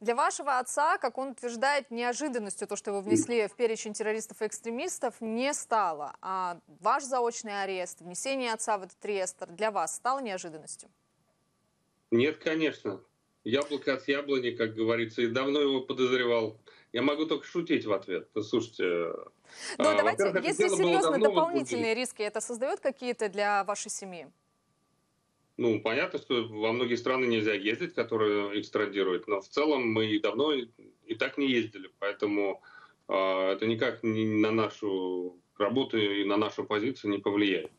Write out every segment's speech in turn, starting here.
Для вашего отца, как он утверждает, неожиданностью то, что его внесли в перечень террористов и экстремистов, не стало. А ваш заочный арест, внесение отца в этот реестр для вас стало неожиданностью? Нет, конечно. Яблоко от яблони, как говорится, и давно его подозревал. Я могу только шутить в ответ. Слушайте, ну, а, давайте, если серьезно, дополнительные риски это создает какие-то для вашей семьи? Ну, понятно, что во многие страны нельзя ездить, которые экстрадируют, но в целом мы давно и так не ездили, поэтому э, это никак не на нашу работу и на нашу позицию не повлияет.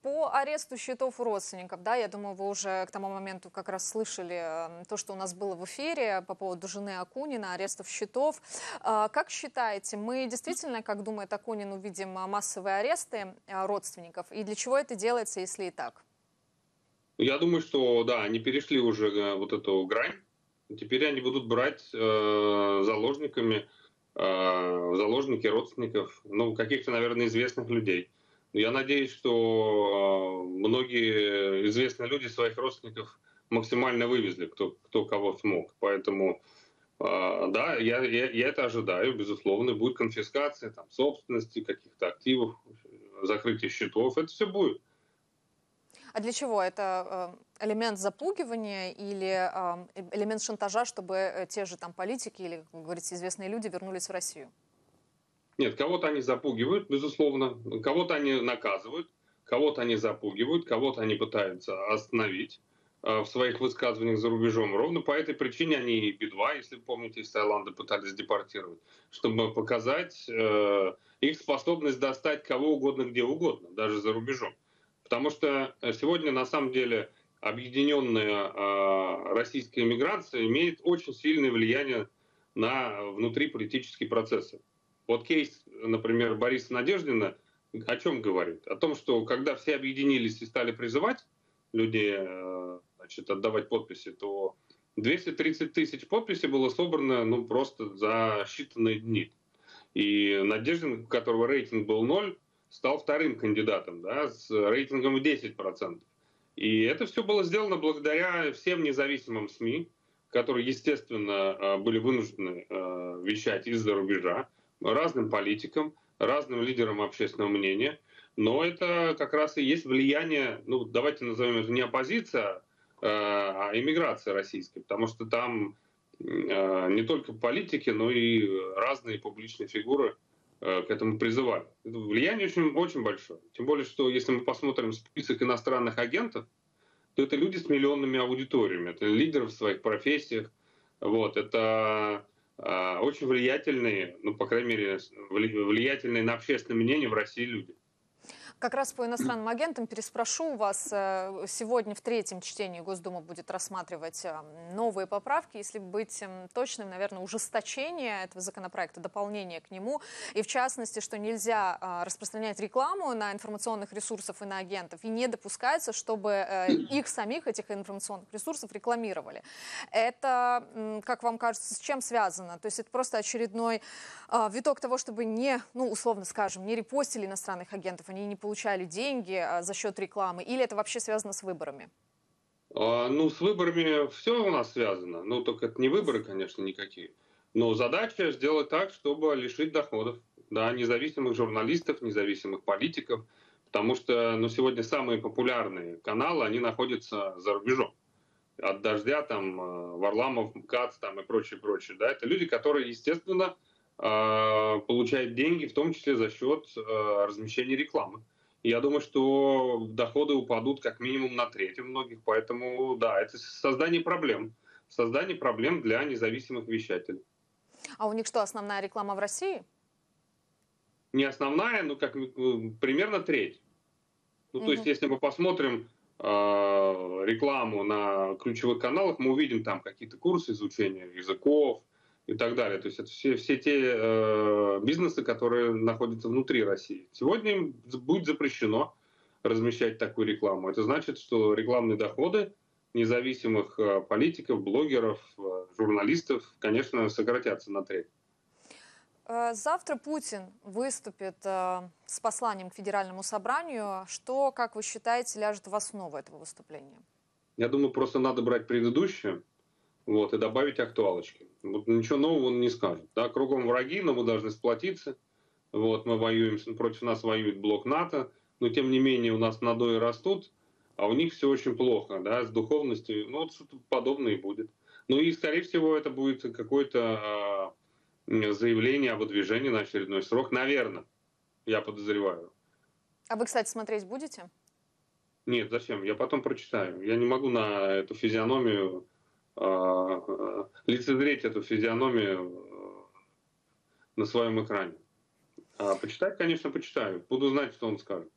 По аресту счетов у родственников, да, я думаю, вы уже к тому моменту как раз слышали то, что у нас было в эфире по поводу жены Акунина, арестов счетов. А, как считаете, мы действительно, как думает Акунин, увидим массовые аресты а, родственников? И для чего это делается, если и так? Я думаю, что да, они перешли уже э, вот эту грань. Теперь они будут брать э, заложниками э, заложники родственников, ну, каких-то, наверное, известных людей. Я надеюсь, что э, многие известные люди своих родственников максимально вывезли, кто, кто кого смог. Поэтому, э, да, я, я, я это ожидаю, безусловно. Будет конфискация там, собственности, каких-то активов, закрытие счетов. Это все будет. А для чего? Это э, элемент запугивания или э, элемент шантажа, чтобы э, те же там политики или, как вы говорите, известные люди вернулись в Россию? Нет, кого-то они запугивают, безусловно, кого-то они наказывают, кого-то они запугивают, кого-то они пытаются остановить в своих высказываниях за рубежом. Ровно по этой причине они и Би-2, если помните, из Таиланда пытались депортировать, чтобы показать э, их способность достать кого угодно где угодно, даже за рубежом. Потому что э, сегодня на самом деле объединенная э, российская иммиграция имеет очень сильное влияние на внутриполитические процессы. Вот кейс, например, Бориса Надеждина о чем говорит? О том, что когда все объединились и стали призывать людей э, значит, отдавать подписи, то 230 тысяч подписей было собрано ну, просто за считанные дни. И Надеждин, у которого рейтинг был ноль, стал вторым кандидатом да, с рейтингом в 10%. И это все было сделано благодаря всем независимым СМИ, которые, естественно, э, были вынуждены э, вещать из-за рубежа, разным политикам, разным лидерам общественного мнения. Но это как раз и есть влияние, ну давайте назовем это не оппозиция, э, а иммиграция российская, потому что там не только политики, но и разные публичные фигуры – к этому призывали. Влияние очень, очень большое. Тем более, что если мы посмотрим список иностранных агентов, то это люди с миллионными аудиториями, это лидеры в своих профессиях. Вот, это э, очень влиятельные, ну, по крайней мере, влиятельные на общественное мнение в России люди. Как раз по иностранным агентам переспрошу вас. Э, сегодня в третьем чтении Госдума будет рассматривать э, новые поправки. Если быть эм, точным, наверное, ужесточение этого законопроекта, дополнение к нему. И в частности, что нельзя э, распространять рекламу на информационных ресурсах и на агентов. И не допускается, чтобы их самих, этих информационных ресурсов, рекламировали. Это, как вам кажется, с чем связано? То есть это просто очередной виток того, чтобы не, ну, условно скажем, не репостили иностранных агентов, они не получили получали деньги а, за счет рекламы, или это вообще связано с выборами? А, ну, с выборами все у нас связано. Ну, только это не выборы, конечно, никакие. Но задача сделать так, чтобы лишить доходов да, независимых журналистов, независимых политиков, потому что ну, сегодня самые популярные каналы, они находятся за рубежом. От «Дождя», там, а, Варламов, КАЦ там, и прочее, прочее. Да, это люди, которые, естественно, получают деньги, в том числе за счет размещения рекламы. Я думаю, что доходы упадут как минимум на треть у многих, поэтому да, это создание проблем. Создание проблем для независимых вещателей. А у них что, основная реклама в России? Не основная, но как примерно треть. Ну, угу. то есть, если мы посмотрим э, рекламу на ключевых каналах, мы увидим там какие-то курсы изучения языков, и так далее. То есть это все, все те э, бизнесы, которые находятся внутри России. Сегодня им будет запрещено размещать такую рекламу. Это значит, что рекламные доходы независимых э, политиков, блогеров, э, журналистов, конечно, сократятся на треть. Э, завтра Путин выступит с посланием к Федеральному собранию. Что, как вы считаете, ляжет в основу этого выступления? Я думаю, просто надо брать предыдущее вот, и добавить актуалочки. Вот ничего нового он не скажет. Да? Кругом враги, но мы должны сплотиться. Вот, мы воюем, против нас воюет блок НАТО, но тем не менее у нас надои растут, а у них все очень плохо, да, с духовностью. Ну, вот что-то подобное и будет. Ну и, скорее всего, это будет какое-то э, заявление об выдвижении на очередной срок, наверное, я подозреваю. А вы, кстати, смотреть будете? Нет, зачем? Я потом прочитаю. Я не могу на эту физиономию лицезреть эту физиономию э, на своем экране. А почитать, конечно, почитаю. Буду знать, что он скажет.